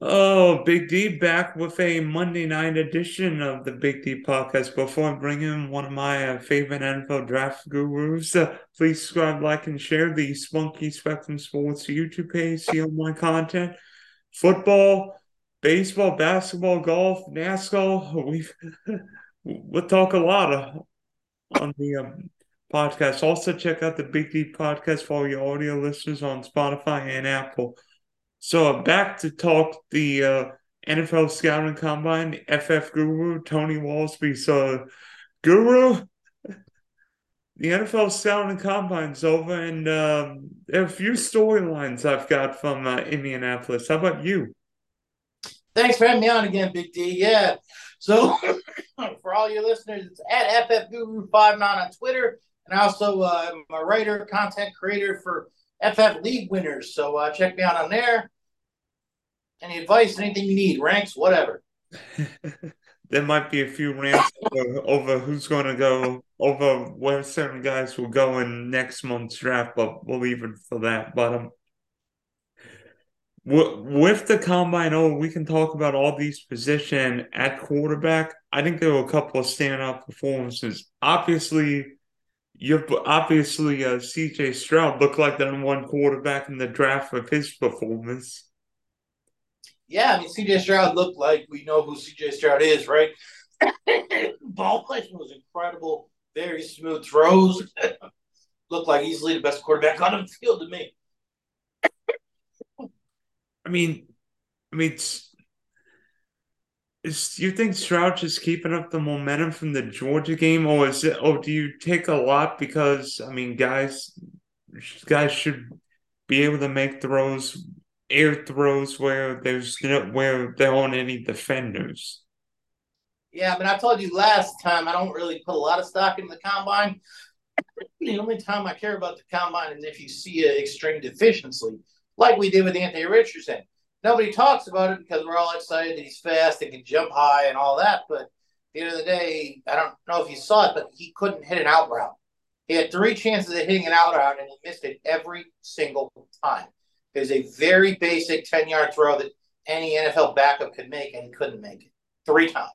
Oh, Big D back with a Monday night edition of the Big D podcast. Before I bring in one of my uh, favorite NFL draft gurus, uh, please subscribe, like, and share the Spunky Spectrum Sports YouTube page. See all my content. Football, baseball, basketball, golf, NASCAR. We we'll talk a lot of, on the um, podcast. Also, check out the Big D podcast for all your audio listeners on Spotify and Apple. So back to talk the uh, NFL scouting combine, FF Guru Tony Walsby. So, Guru, the NFL scouting combine's over, and um, there are a few storylines I've got from uh, Indianapolis. How about you? Thanks for having me on again, Big D. Yeah. So, for all your listeners, it's at FF Guru 59 on Twitter, and also uh, I'm a writer, content creator for FF League Winners. So, uh, check me out on there any advice, anything you need, ranks, whatever. there might be a few rants over, over who's going to go over where certain guys will go in next month's draft, but we'll leave it for that. But um, with the combine, oh, we can talk about all these position at quarterback. I think there were a couple of standout performances. Obviously, you're obviously uh, CJ Stroud looked like the number one quarterback in the draft with his performance yeah, I mean, CJ Stroud looked like we know who CJ Stroud is, right? Ball placement was incredible. Very smooth throws. looked like easily the best quarterback on the field to me. I mean, I mean, is you think Stroud is keeping up the momentum from the Georgia game, or is it? Or do you take a lot because I mean, guys, guys should be able to make throws air throws where there's no where there aren't any defenders. Yeah, but I told you last time I don't really put a lot of stock in the combine. the only time I care about the combine is if you see an extreme deficiency, like we did with Anthony Richardson. Nobody talks about it because we're all excited that he's fast and can jump high and all that. But at the end of the day, I don't know if you saw it, but he couldn't hit an out route. He had three chances of hitting an out route and he missed it every single time is a very basic 10 yard throw that any NFL backup could make, and he couldn't make it three times.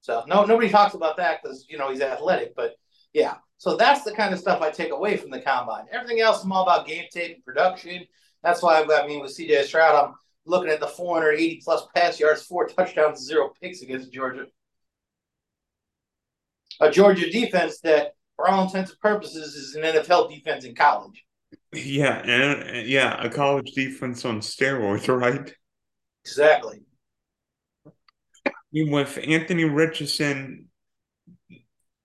So no, nobody talks about that because you know he's athletic, but yeah. So that's the kind of stuff I take away from the combine. Everything else is all about game tape and production. That's why I mean with CJ Stroud, I'm looking at the 480 plus pass yards, four touchdowns, zero picks against Georgia. A Georgia defense that, for all intents and purposes, is an NFL defense in college. Yeah, and yeah, a college defense on steroids, right? Exactly. With Anthony Richardson, I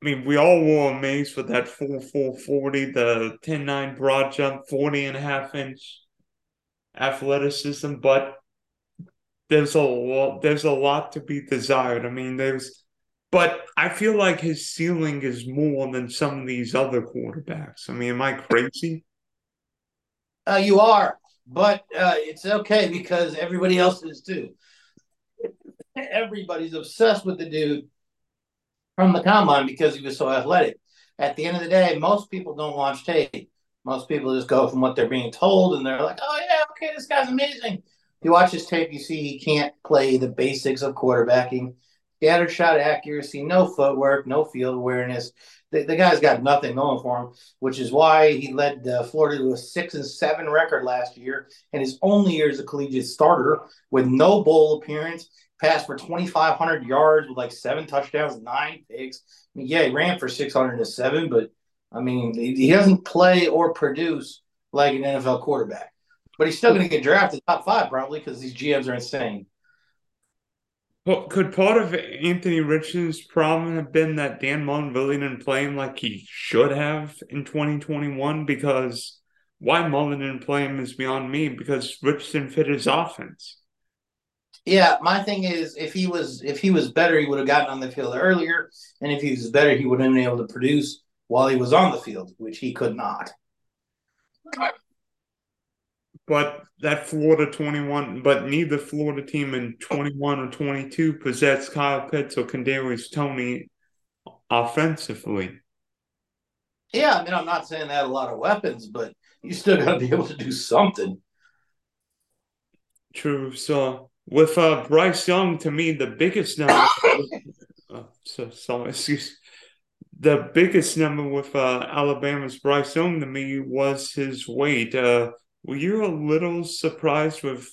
mean, we all were amazed with that 4 4 40, the 10 9 broad jump, 40 and a half inch athleticism, but there's a lot there's a lot to be desired. I mean, there's but I feel like his ceiling is more than some of these other quarterbacks. I mean, am I crazy? Uh, you are, but uh, it's okay because everybody else is too. Everybody's obsessed with the dude from the combine because he was so athletic. At the end of the day, most people don't watch tape. Most people just go from what they're being told, and they're like, "Oh yeah, okay, this guy's amazing." You watch his tape, you see he can't play the basics of quarterbacking. Scattered shot accuracy, no footwork, no field awareness the, the guy's got nothing going for him, which is why he led uh, Florida to a six and seven record last year, and his only year as a collegiate starter with no bowl appearance. Passed for 2,500 yards with like seven touchdowns, nine picks. I mean, yeah, he ran for 607, but I mean, he doesn't play or produce like an NFL quarterback. But he's still going to get drafted top five probably because these GMs are insane. Well, could part of Anthony Richardson's problem have been that Dan Mullen really didn't play him like he should have in 2021? Because why Mullen didn't play him is beyond me. Because Richardson fit his offense. Yeah, my thing is, if he was if he was better, he would have gotten on the field earlier, and if he was better, he would have been able to produce while he was on the field, which he could not but that Florida 21, but neither Florida team in 21 or 22 possessed Kyle Pitts or Kadarius Toney offensively. Yeah, I mean, I'm not saying they had a lot of weapons, but you still got to be able to do something. True. So, with uh, Bryce Young, to me, the biggest number. uh, so, so excuse. The biggest number with uh, Alabama's Bryce Young to me was his weight. Uh, were you a little surprised with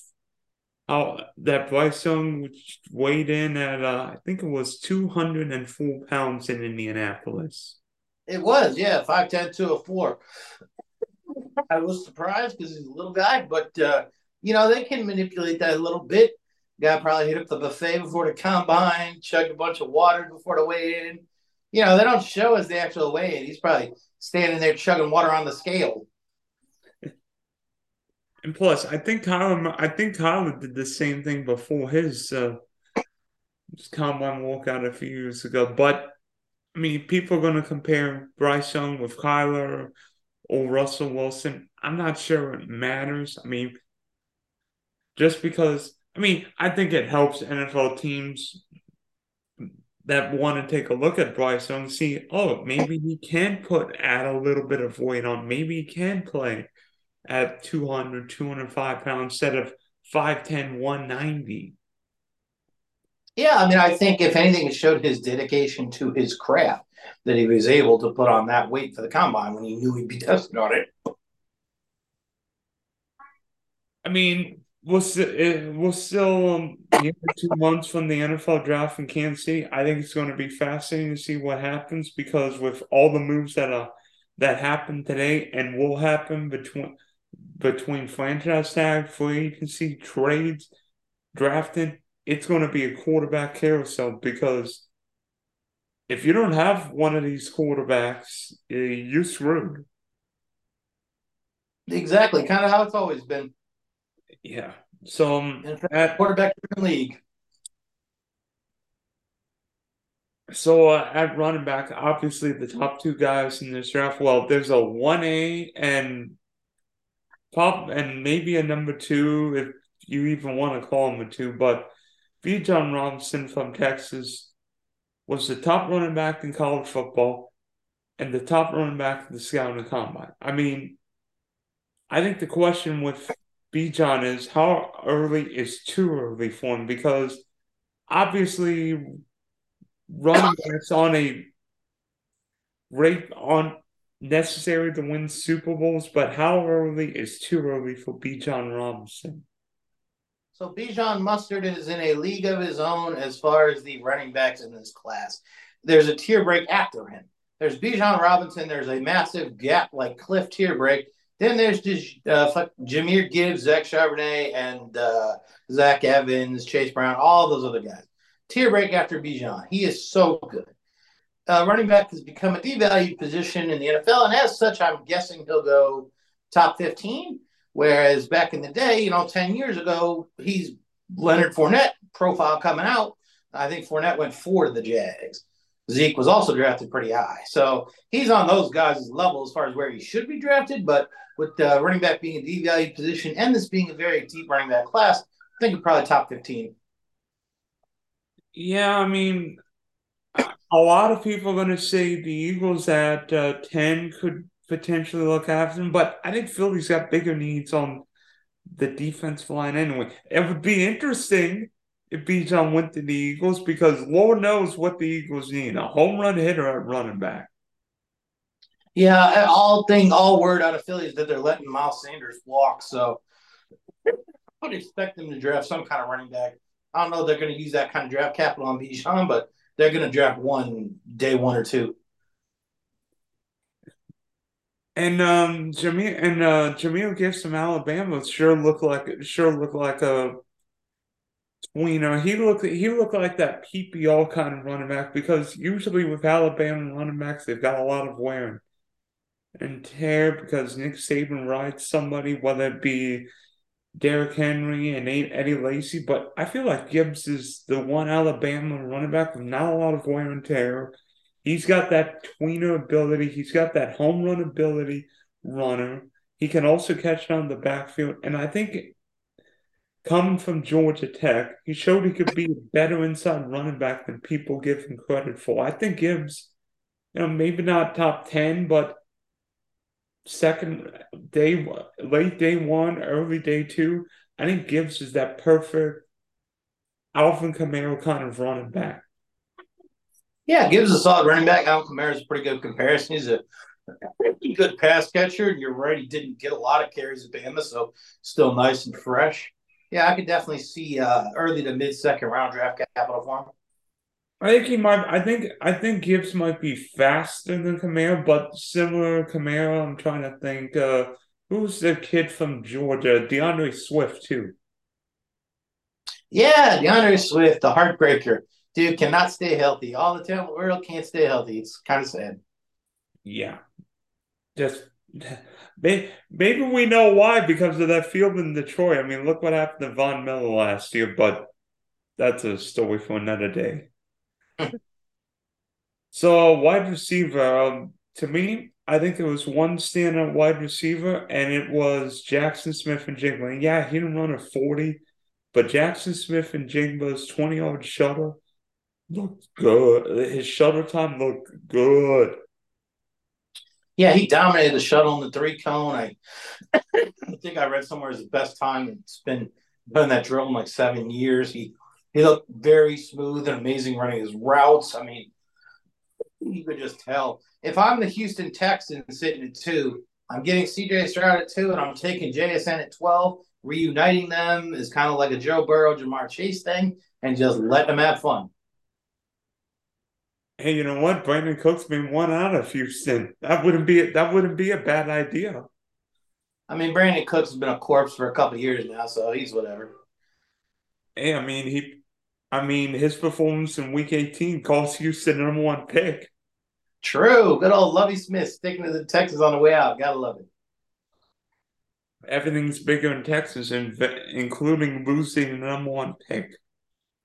how that Bryce Young weighed in at? Uh, I think it was two hundred and four pounds in Indianapolis. It was, yeah, five ten two a four. I was surprised because he's a little guy, but uh, you know they can manipulate that a little bit. Guy probably hit up the buffet before the combine, chugged a bunch of water before the weigh in. You know they don't show us the actual weigh in. He's probably standing there chugging water on the scale. And plus, I think Kyler, I think Kyler did the same thing before his uh, his combine walkout a few years ago. But I mean, people are going to compare Bryce Young with Kyler or Russell Wilson. I'm not sure it matters. I mean, just because, I mean, I think it helps NFL teams that want to take a look at Bryce Young see, oh, maybe he can put add a little bit of weight on. Maybe he can play at 200, 205 pounds instead of 5'10, 190. Yeah, I mean, I think if anything, it showed his dedication to his craft that he was able to put on that weight for the combine when he knew he'd be tested on it. I mean, we'll still, we'll still um, two months from the NFL draft in Kansas City. I think it's going to be fascinating to see what happens because with all the moves that uh, that happened today and will happen between between franchise tag, free agency, trades, drafting, it's going to be a quarterback carousel because if you don't have one of these quarterbacks, eh, you're screwed. Exactly, kind of how it's always been. Yeah. So um, at quarterback league. So uh, at running back, obviously the top two guys in this draft. Well, there's a one A and top, and maybe a number two if you even want to call him a two. But Bijan Robinson from Texas was the top running back in college football and the top running back in the scouting combine. I mean, I think the question with Bijan is how early is too early for him because obviously running backs on a rate on necessary to win Super Bowls, but how early is too early for Bijan Robinson? So Bijan Mustard is in a league of his own as far as the running backs in this class. There's a tier break after him. There's Bijan Robinson. There's a massive gap like cliff tier break. Then there's just uh, Jahmyr Gibbs, Zach Charbonnet, and uh, Zach Evans, Chase Brown, all those other guys. Tier break after Bijan. He is so good. Uh, running back has become a devalued position in the NFL, and as such, I'm guessing he'll go top 15. Whereas back in the day, you know, 10 years ago, he's Leonard Fournette profile coming out. I think Fournette went four to the Jags. Zeke was also drafted pretty high. So he's on those guys' level as far as where he should be drafted. But with uh, running back being a devalued position and this being a very deep running back class, I think probably top 15. Yeah, I mean, a lot of people are going to say the Eagles at uh, 10 could potentially look after him, but I think Philly's got bigger needs on the defensive line anyway. It would be interesting if Bijan went to the Eagles because Lord knows what the Eagles need a home run hitter at running back. Yeah, all thing, all word out of Philly is that they're letting Miles Sanders walk. So I would expect them to draft some kind of running back. I don't know they're going to use that kind of draft capital on Bijan, but they're going to draft one day one or two. And um and uh Jahmyr Gibbs from Alabama sure look like sure look like a tweener. He looked he looked like that PPR kind of running back because usually with Alabama running backs they've got a lot of wear and tear because Nick Saban rides somebody, whether it be Derrick Henry and Eddie Lacy, but I feel like Gibbs is the one Alabama running back with not a lot of wear and tear. He's got that tweener ability. He's got that home run ability runner. He can also catch down the backfield. And I think coming from Georgia Tech, he showed he could be a better inside running back than people give him credit for. I think Gibbs, you know, maybe not top 10, but second day, late day one, early day two. I think Gibbs is that perfect Alvin Kamara kind of running back. Yeah, Gibbs is a solid running back. Alvin Kamara is a pretty good comparison. He's a good pass catcher. And you're right, he didn't get a lot of carries at Bama, so still nice and fresh. Yeah, I could definitely see uh, early to mid second round draft capital for him. I think he might. I think I think Gibbs might be faster than Kamara, but similar to Kamara. I'm trying to think. Uh, who's the kid from Georgia? D'Andre Swift too. Yeah, D'Andre Swift, the heartbreaker. Dude cannot stay healthy. All the time, world can't stay healthy. It's kind of sad. Yeah, just maybe we know why because of that field in Detroit. I mean, look what happened to Von Miller last year, but that's a story for another day so wide receiver, um, to me, I think there was one standout wide receiver, and it was Jaxon Smith-Njigba. And yeah, he didn't run a 40, but Jaxon Smith-Njigba's 20 yard shuttle looked good. His shuttle time looked good. Yeah, he dominated the shuttle in the three cone. I, I think I read somewhere his best time. It's been been that drill in like seven years. He he looked very smooth and amazing running his routes. I mean, you could just tell. If I'm the Houston Texans sitting at two, I'm getting CJ Stroud at two, and I'm taking JSN at 12. Reuniting them is kind of like a Joe Burrow, Ja'Marr Chase thing, and just let them have fun. Hey, you know what? Brandin Cooks been one out of Houston. That wouldn't be that wouldn't be a bad idea. I mean, Brandin Cooks has been a corpse for a couple years now, so he's whatever. Hey, I mean, he I mean, his performance in Week 18 cost Houston the number one pick. True. Good old Lovie Smith sticking to the Texas on the way out. Gotta love it. Everything's bigger in Texas, including losing the number one pick.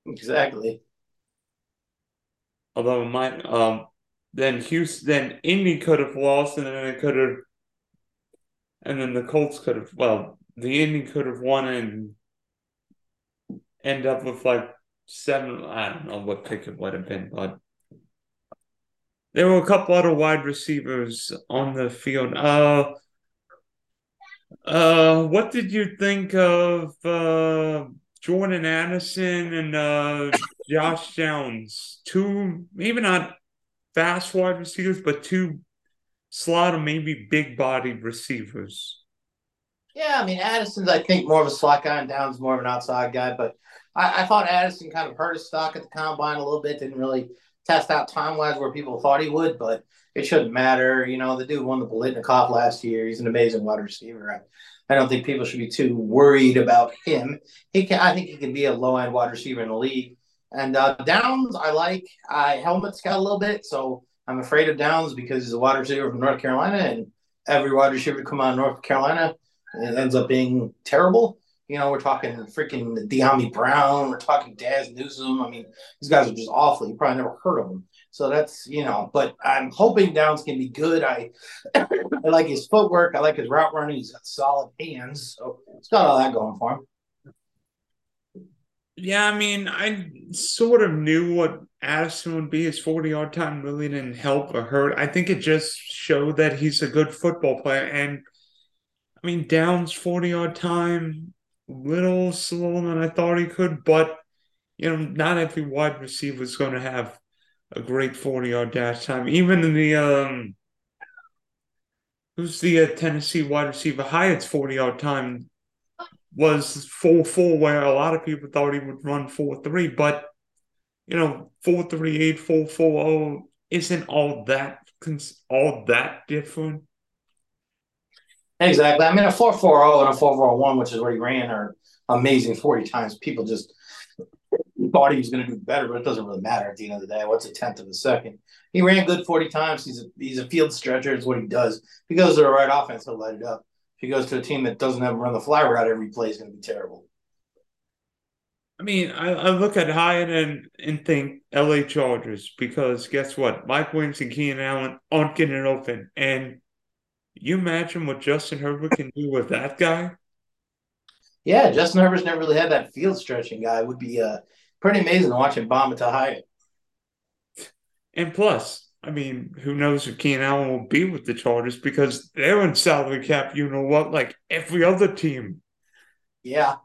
Exactly. Although my um, then Houston, then Indy could have lost, and then it could have, and then the Colts could have. Well, the Indy could have won and end up with like seven. I don't know what pick it would have been, but there were a couple other wide receivers on the field. Uh, uh, what did you think of uh, Jordan Addison and uh, Josh Jones? Two, maybe not fast wide receivers, but two slot or maybe big bodied receivers. Yeah, I mean Addison's I think more of a slot guy and Downs more of an outside guy, but I, I thought Addison kind of hurt his stock at the combine a little bit. Didn't really test out time wise where people thought he would, but it shouldn't matter. You know, the dude won the Biletnikoff last year. He's an amazing wide receiver. I, I don't think people should be too worried about him. He can, I think he can be a low end wide receiver in the league. And uh, Downs, I like. I helmet's got a little bit, so I'm afraid of Downs because he's a wide receiver from North Carolina, and every wide receiver come out of North Carolina ends up being terrible. You know, we're talking freaking Dyami Brown. We're talking Dazz Newsome. I mean, these guys are just awful. You probably never heard of them. So that's you know, but I'm hoping Downs can be good. I I like his footwork. I like his route running. He's got solid hands. So it's got all that going for him. Yeah, I mean, I sort of knew what Addison would be. His 40 yard time really didn't help or hurt. I think it just showed that he's a good football player. And I mean, Downs 40 yard time, little slower than I thought he could, but you know, not every wide receiver is going to have a great 40 yard dash time. Even in the um who's the uh, Tennessee wide receiver Hyatt's 40 yard time was 4 4, where a lot of people thought he would run 4 3, but you know, 4 3 8, 4 4 0 isn't all that all that different. Exactly. I mean, a 440 and a 441, which is what he ran, are amazing 40 times. People just thought he was going to do better, but it doesn't really matter at the end of the day. What's a tenth of a second? He ran good 40 times. He's a, he's a field stretcher, is what he does. If he goes to the right offense, he'll light it up. If he goes to a team that doesn't have him run the fly route every play, is going to be terrible. I mean, I, I look at Hyatt and, and think LA Chargers because guess what? Mike Williams and Keenan Allen aren't getting open. And you imagine what Justin Herbert can do with that guy? Yeah, Justin Herbert's never really had that field stretching guy. It would be uh, pretty amazing to watch him bomb it to Hyatt. And plus, I mean, who knows if Keenan Allen will be with the Chargers because they're in salary cap, you know what, like every other team. Yeah.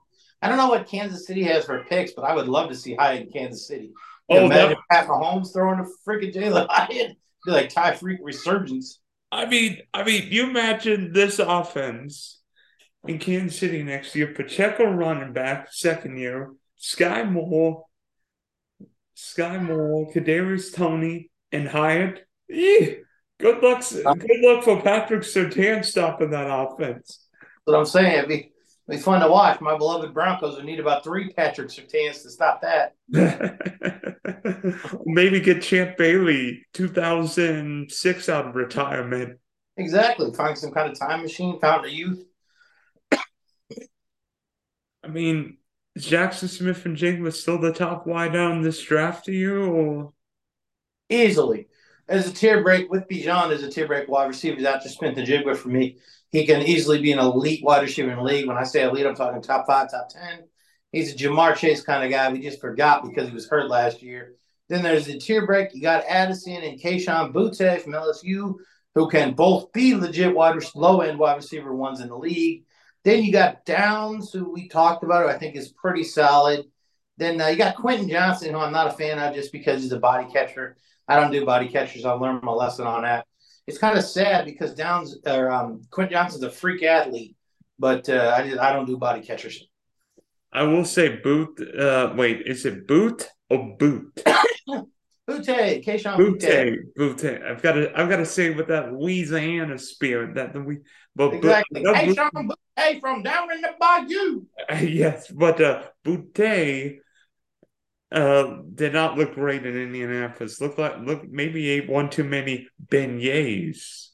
I don't know what Kansas City has for picks, but I would love to see Hyatt in Kansas City. Oh, imagine that, Pat Mahomes throwing a freaking Jalen Hyatt. Be like Tyreek resurgence. I mean, I mean, you imagine this offense in Kansas City next year. Pacheco running back, second year. Sky Moore, Sky Moore, Kadarius Toney, and Hyatt. Good luck. Good luck for Patrick Surtain stopping that offense. That's what I'm saying. Be, fun to watch. My beloved Broncos would need about three Patrick Surtains to stop that. Maybe get Champ Bailey 2006 out of retirement. Exactly. Find some kind of time machine, fountain of youth. I mean, is Jaxon Smith-Njigba still the top wide out in this draft to you, or Easily. As a tier break with Bijan as a tier break wide receiver, that just spent the Jigba for me. He can easily be an elite wide receiver in the league. When I say elite, I'm talking top five, top 10. He's a Ja'Marr Chase kind of guy. We just forgot because he was hurt last year. Then there's the tier break. You got Addison and Kayshon Boutte from LSU, who can both be legit wide low end wide receiver ones in the league. Then you got Downs, who we talked about, who I think is pretty solid. Then uh, you got Quentin Johnston, who I'm not a fan of just because he's a body catcher. I don't do body catchers. I'll learn my lesson on that. It's kind of sad because Downs or um, Quentin Johnston's a freak athlete, but uh, I just, I don't do body catchers. I will say boot. Uh, wait, is it boot or boot? Boutte, Kayshon Boutte, Boutte. I've got to, I've got to say with that Louisiana spirit that the we, but Exactly. Kayshon Boutte from down in the bayou. yes, but uh, Boutte uh, did not look great in Indianapolis. Look like look maybe ate one too many beignets.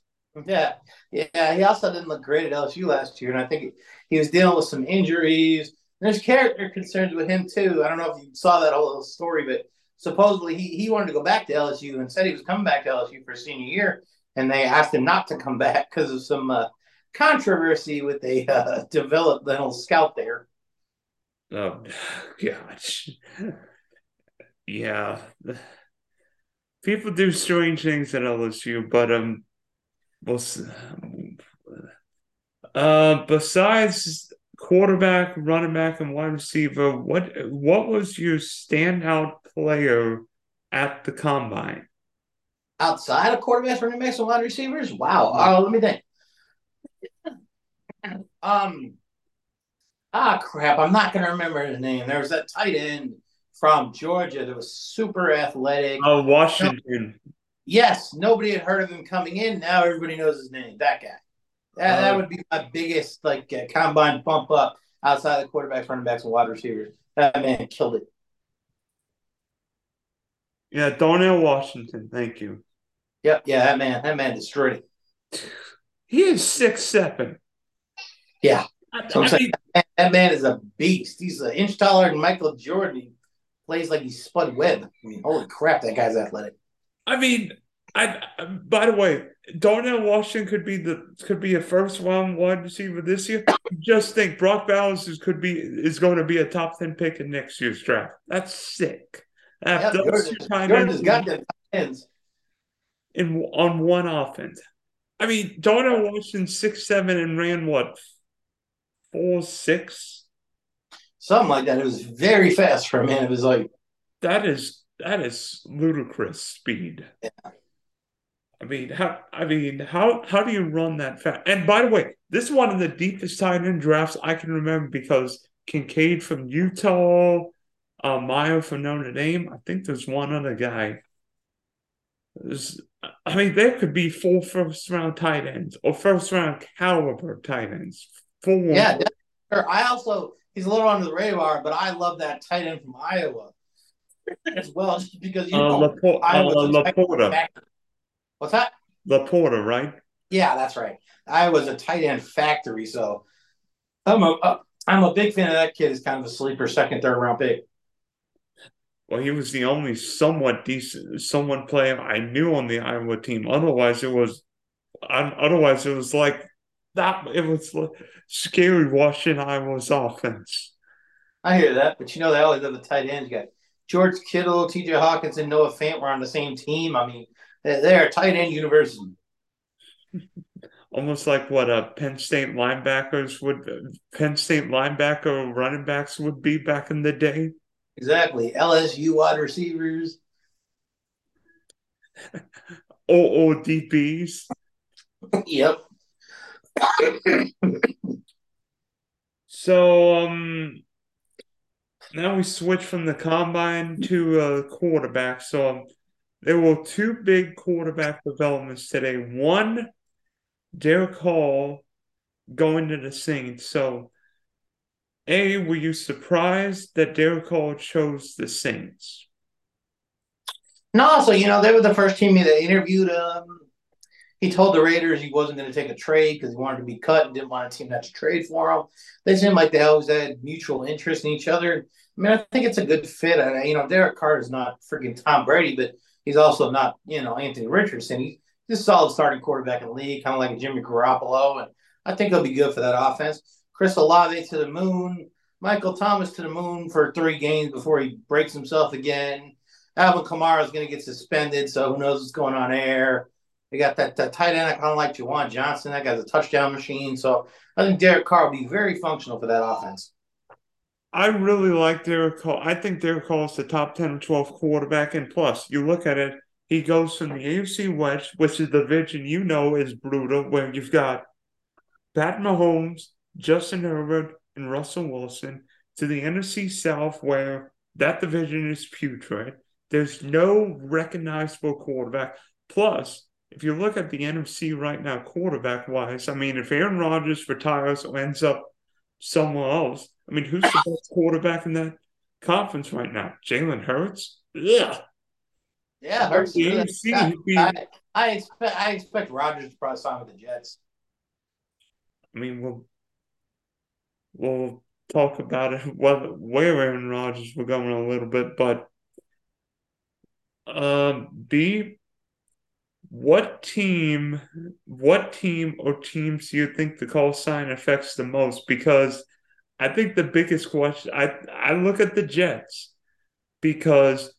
Yeah, yeah. He also didn't look great at LSU last year, and I think he was dealing with some injuries. There's character concerns with him too. I don't know if you saw that whole story, but supposedly he, he wanted to go back to LSU and said he was coming back to LSU for a senior year, and they asked him not to come back because of some uh, controversy with a uh, developmental scout there. Oh gosh, yeah. People do strange things at LSU, but um, we'll uh, besides quarterback, running back, and wide receiver, what what was your standout player at the combine? Outside of quarterbacks, running backs, and wide receivers, wow. Uh, let me think. Um, ah, crap. I'm not to remember his name. There was that tight end from Georgia that was super athletic. Oh, Washington. Yes, nobody had heard of him coming in. Now everybody knows his name. That guy. That, that Oh. would be my biggest like uh, combine bump up outside of quarterbacks, running backs, and wide receivers. That man killed it. Yeah, Darnell Washington. Thank you. Yep, yeah, that man, that man destroyed it. He is six seven. Yeah. I, So I'm I saying- That, that man is a beast. He's an inch taller than Michael Jordan. Plays like he's Spud Webb. I mean, holy crap, that guy's athletic. I mean, I. By the way, Darnell Washington could be the could be a first round wide receiver this year. Just think, Brock Bowers is could be is going to be a top ten pick in next year's draft. That's sick. Yeah, After those Jordan, two tight Jordan has ends got ends. in on one offense. I mean, Darnell Washington six seven and ran what four six. Something like that. It was very fast for a man It was like That is that is ludicrous speed. Yeah. I mean, how I mean, how how do you run that fast? And by the way, this is one of the deepest tight end drafts I can remember because Kincaid from Utah, uh, Mayer from Notre Dame. I think there's one other guy. There's, I mean, there could be four first round tight ends or first round caliber tight ends. Four. Yeah. I also he's a little under the radar, but I love that tight end from Iowa as well, just because you uh, know LaPorta, uh, Iowa's a tight end LaPorta. What's that? LaPorta, right? Yeah, that's right. Iowa's a tight end factory, so I'm a uh, I'm a big fan of that kid. He's kind of a sleeper, second, third round pick. Well, he was the only somewhat decent, someone player I knew on the Iowa team. Otherwise, it was, otherwise it was like that. It was scary watching Iowa's offense. I hear that, but you know they always have the tight ends. You got George Kittle, T.J. Hockenson, and Noah Fant were on the same team. I mean, they're, they're a tight end university. almost like what a Penn State linebackers would Penn State linebacker running backs would be back in the day. Exactly. LSU wide receivers. or, or DBs. yep. So um now we switch from the combine to uh, quarterback. So um, there were two big quarterback developments today. One, Derek Carr going to the Saints. So, A, were you surprised that Derek Carr chose the Saints? No, so you know they were the first team that interviewed him. He told the Raiders he wasn't going to take a trade because he wanted to be cut and didn't want a team not to trade for him. They seemed like they always had mutual interest in each other. I mean, I think it's a good fit. And you know, Derek Carr is not freaking Tom Brady, but he's also not you know Anthony Richardson. He's just a solid starting quarterback in the league, kind of like Jimmy Garoppolo, and I think he'll be good for that offense. Chris Olave to the moon. Michael Thomas to the moon for three games before he breaks himself again. Alvin Kamara is going to get suspended, so who knows what's going on there. They got that, that tight end I kind of like Juwan Johnson. That guy's a touchdown machine. So I think Derek Carr will be very functional for that offense. I really like Derek Carr. I think Derek Carr is the top 10 or 12 quarterback. And plus, you look at it, he goes from the AFC West, which is the division you know is brutal, where you've got Pat Mahomes, Justin Herbert, and Russell Wilson, to the NFC South, where that division is putrid. There's no recognizable quarterback. Plus, if you look at the NFC right now, quarterback wise, I mean, if Aaron Rodgers retires or ends up somewhere else, I mean, who's the best quarterback in that conference right now? Jalen Hurts? Yeah. Yeah, Hurts. I, I, I, expect I expect Rodgers to probably sign with the Jets. I mean, we'll we'll talk about it whether where Aaron Rodgers we're going a little bit, but um, B, what team, what team or teams do you think the call sign affects the most? Because I think the biggest question, I I look at the Jets because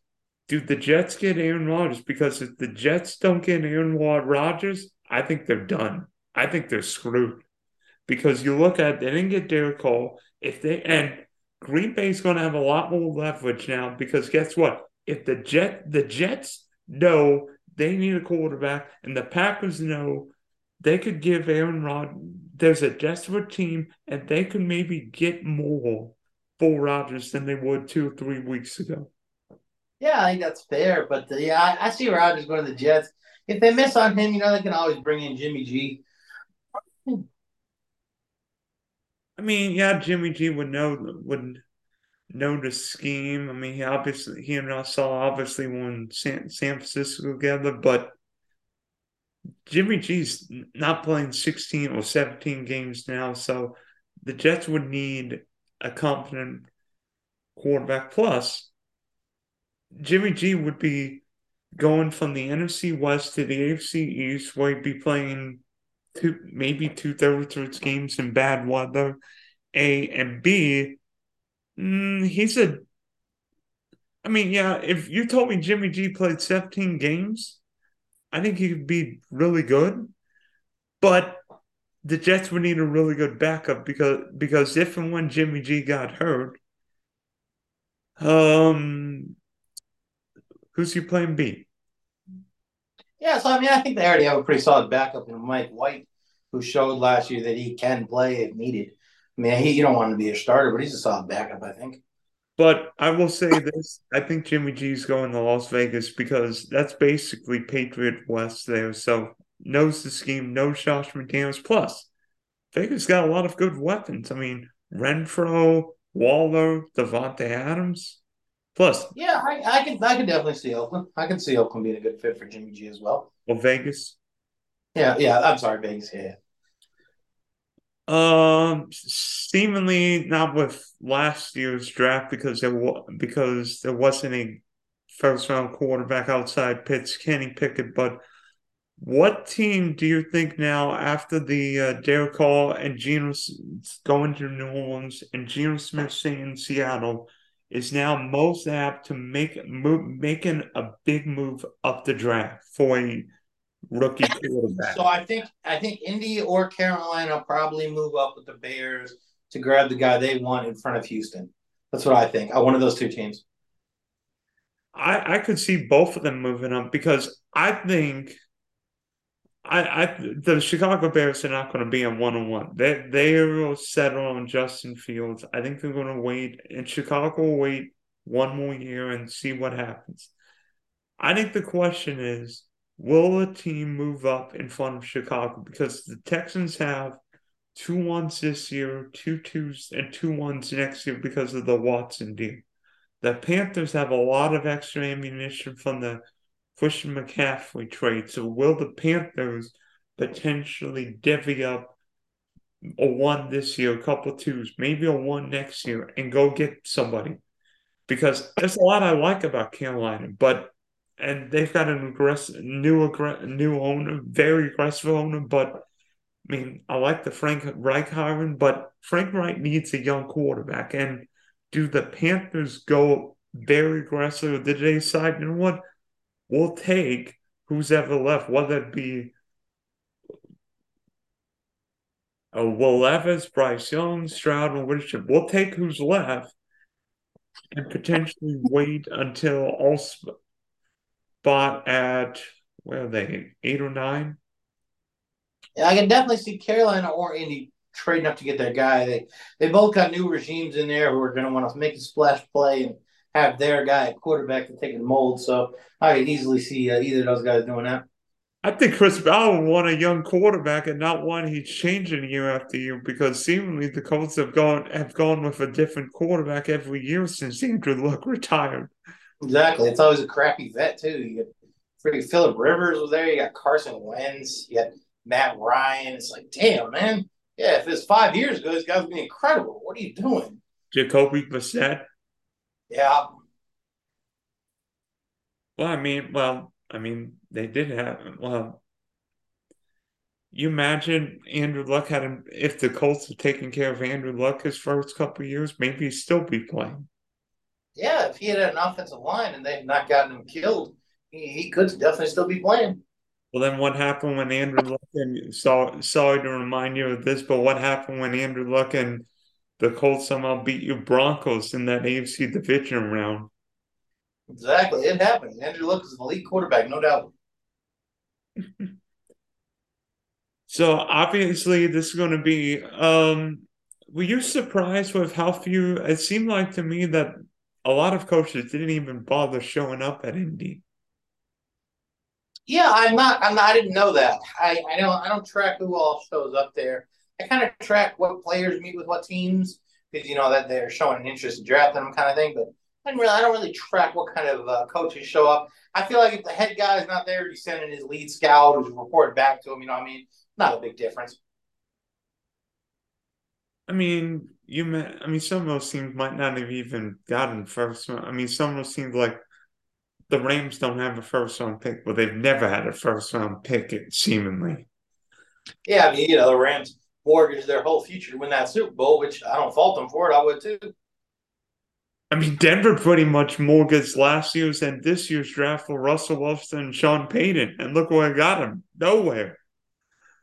do the Jets get Aaron Rodgers? Because if the Jets don't get Aaron Rodgers, I think they're done. I think they're screwed. Because you look at they didn't get Derek Carr. If they and Green Bay's going to have a lot more leverage now because guess what? if the Jet the Jets know they need a quarterback and the Packers know they could give Aaron Rod there's a desperate team and they could maybe get more for Rodgers than they would two or three weeks ago. Yeah, I think that's fair. But the, yeah, I, I see Rodgers going to the Jets. If they miss on him, you know, they can always bring in Jimmy G. I mean, yeah, Jimmy G would know would know the scheme. I mean, he obviously he and Russell obviously won San, San Francisco together, but Jimmy G's not playing 16 or 17 games now, so the Jets would need a competent quarterback. Plus, Jimmy G would be going from the NFC West to the AFC East, where he'd be playing two, maybe two thirds of his games in bad weather. A and B, Mm, he's a. I mean, yeah. If you told me Jimmy G played 17 games, I think he could be really good. But the Jets would need a really good backup because because if and when Jimmy G got hurt, um, who's he playing B? Yeah, so I mean, I think they already have a pretty solid backup in Mike White, who showed last year that he can play if needed. I mean, he, you don't want him to be a starter, but he's a solid backup, I think. But I will say this: I think Jimmy G's going to Las Vegas because that's basically Patriot West there. So knows the scheme, knows Josh McDaniels. Plus, Vegas got a lot of good weapons. I mean, Renfrow, Waller, Davante Adams. Plus, yeah, I, I can I can definitely see Oakland. I can see Oakland being a good fit for Jimmy G as well. Or Vegas. Yeah, yeah. I'm sorry, Vegas. Yeah. Um, seemingly not with last year's draft because there was because there wasn't a first round quarterback outside Pitts, Kenny Pickett. But what team do you think now after the uh, Derek Carr and Geno going to New Orleans and Geno Smith staying in Seattle is now most apt to make move, making a big move up the draft for a rookie quarterback. So I think I think Indy or Carolina probably move up with the Bears to grab the guy they want in front of Houston. That's what I think. Uh, one of those two teams. I, I could see both of them moving up because I think I, I the Chicago Bears are not going to be a one on one. They they will settle on Justin Fields. I think they're going to wait, and Chicago will wait one more year and see what happens. I think the question is, will a team move up in front of Chicago? Because the Texans have two ones this year, two twos, and two ones next year because of the Watson deal. The Panthers have a lot of extra ammunition from the Christian McCaffrey trade. So will the Panthers potentially divvy up a one this year, a couple twos, maybe a one next year, and go get somebody? Because there's a lot I like about Carolina, but and they've got an aggressive new new owner, very aggressive owner, but I mean, I like the Frank Reich hiring, but Frank Reich needs a young quarterback. And do the Panthers go very aggressive? Did they decide, you know what? We'll take who's ever left, whether it be a Will Levis, Bryce Young, Stroud, or Richard. We'll take who's left and potentially wait until all spot at where are they eight or nine yeah, I can definitely see Carolina or Indy trading up to get that guy. They they both got new regimes in there who are going to want to make a splash play and have their guy at quarterback to take a mold. So I can easily see uh, either of those guys doing that. I think Chris Ballard want a young quarterback and not one he's changing year after year because seemingly the Colts have gone have gone with a different quarterback every year since Andrew Luck retired. Exactly. It's always a crappy vet too. You got freaking Philip Rivers was there, you got Carson Wentz, you got Matt Ryan. It's like, damn, man. Yeah, if it's five years ago, this guy would be incredible. What are you doing? Jacoby Brissett. Yeah. Well, I mean, well, I mean, they did have well. You imagine Andrew Luck had him if the Colts had taken care of Andrew Luck his first couple years, maybe he'd still be playing. Yeah, if he had an offensive line and they'd not gotten him killed, he, he could definitely still be playing. Well, then what happened when Andrew Luck and saw, sorry to remind you of this, but what happened when Andrew Luck and the Colts somehow beat you Broncos in that AFC division round? Exactly. It happened. Andrew Luck is an elite quarterback, no doubt. so obviously this is going to be um were you surprised with how few it seemed like to me that a lot of coaches didn't even bother showing up at Indy. Yeah, I'm not. I'm not. I didn't know that. I I don't. I don't track who all shows up there. I kind of track what players meet with what teams because you know that they're showing an interest in drafting them, kind of thing. But I didn't really. I don't really track what kind of uh, coaches show up. I feel like if the head guy is not there, he's sending his lead scout who's reporting back to him. You know, what I mean, not a big difference. I mean, you. Met, I mean, some of those teams might not have even gotten first. round. I mean, some of those teams like the Rams don't have a first round pick, but they've never had a first round pick, it seemingly. Yeah, I mean, you know, the Rams mortgaged their whole future to win that Super Bowl, which I don't fault them for it. I would too. I mean, Denver pretty much mortgaged last year's and this year's draft for Russell Wilson and Sean Payton, and look where I got him. Nowhere.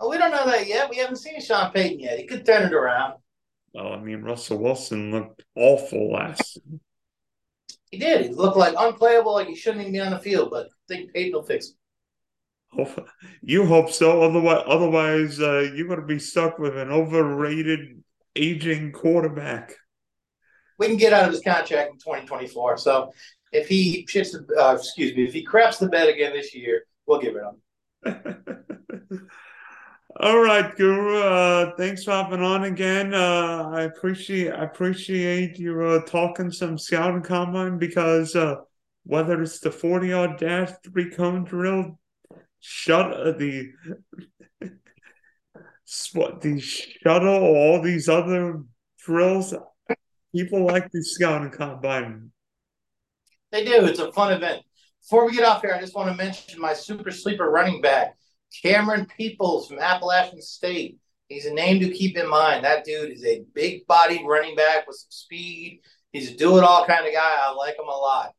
Oh, we don't know that yet. We haven't seen Sean Payton yet. He could turn it around. Well, I mean, Russell Wilson looked awful last he did. He looked like unplayable, like he shouldn't even be on the field. But I think Payton will fix it. You hope so. Otherwise, otherwise, uh, you're going to be stuck with an overrated, aging quarterback. We can get out of his contract in 2024. So if he shits, uh, excuse me, if he craps the bed again this year, we'll give it him. All right, Guru. Uh, thanks for hopping on again. Uh, I appreciate I appreciate you uh, talking some scouting combine because uh, whether it's the forty yard dash, three cone drill, shut uh, the what the shuttle, all these other drills, people like the scouting combine. They do. It's a fun event. Before we get off here, I just want to mention my super sleeper running back. Camerun Peoples from Appalachian State. He's a name to keep in mind. That dude is a big bodied running back with some speed. He's a do it all kind of guy. I like him a lot.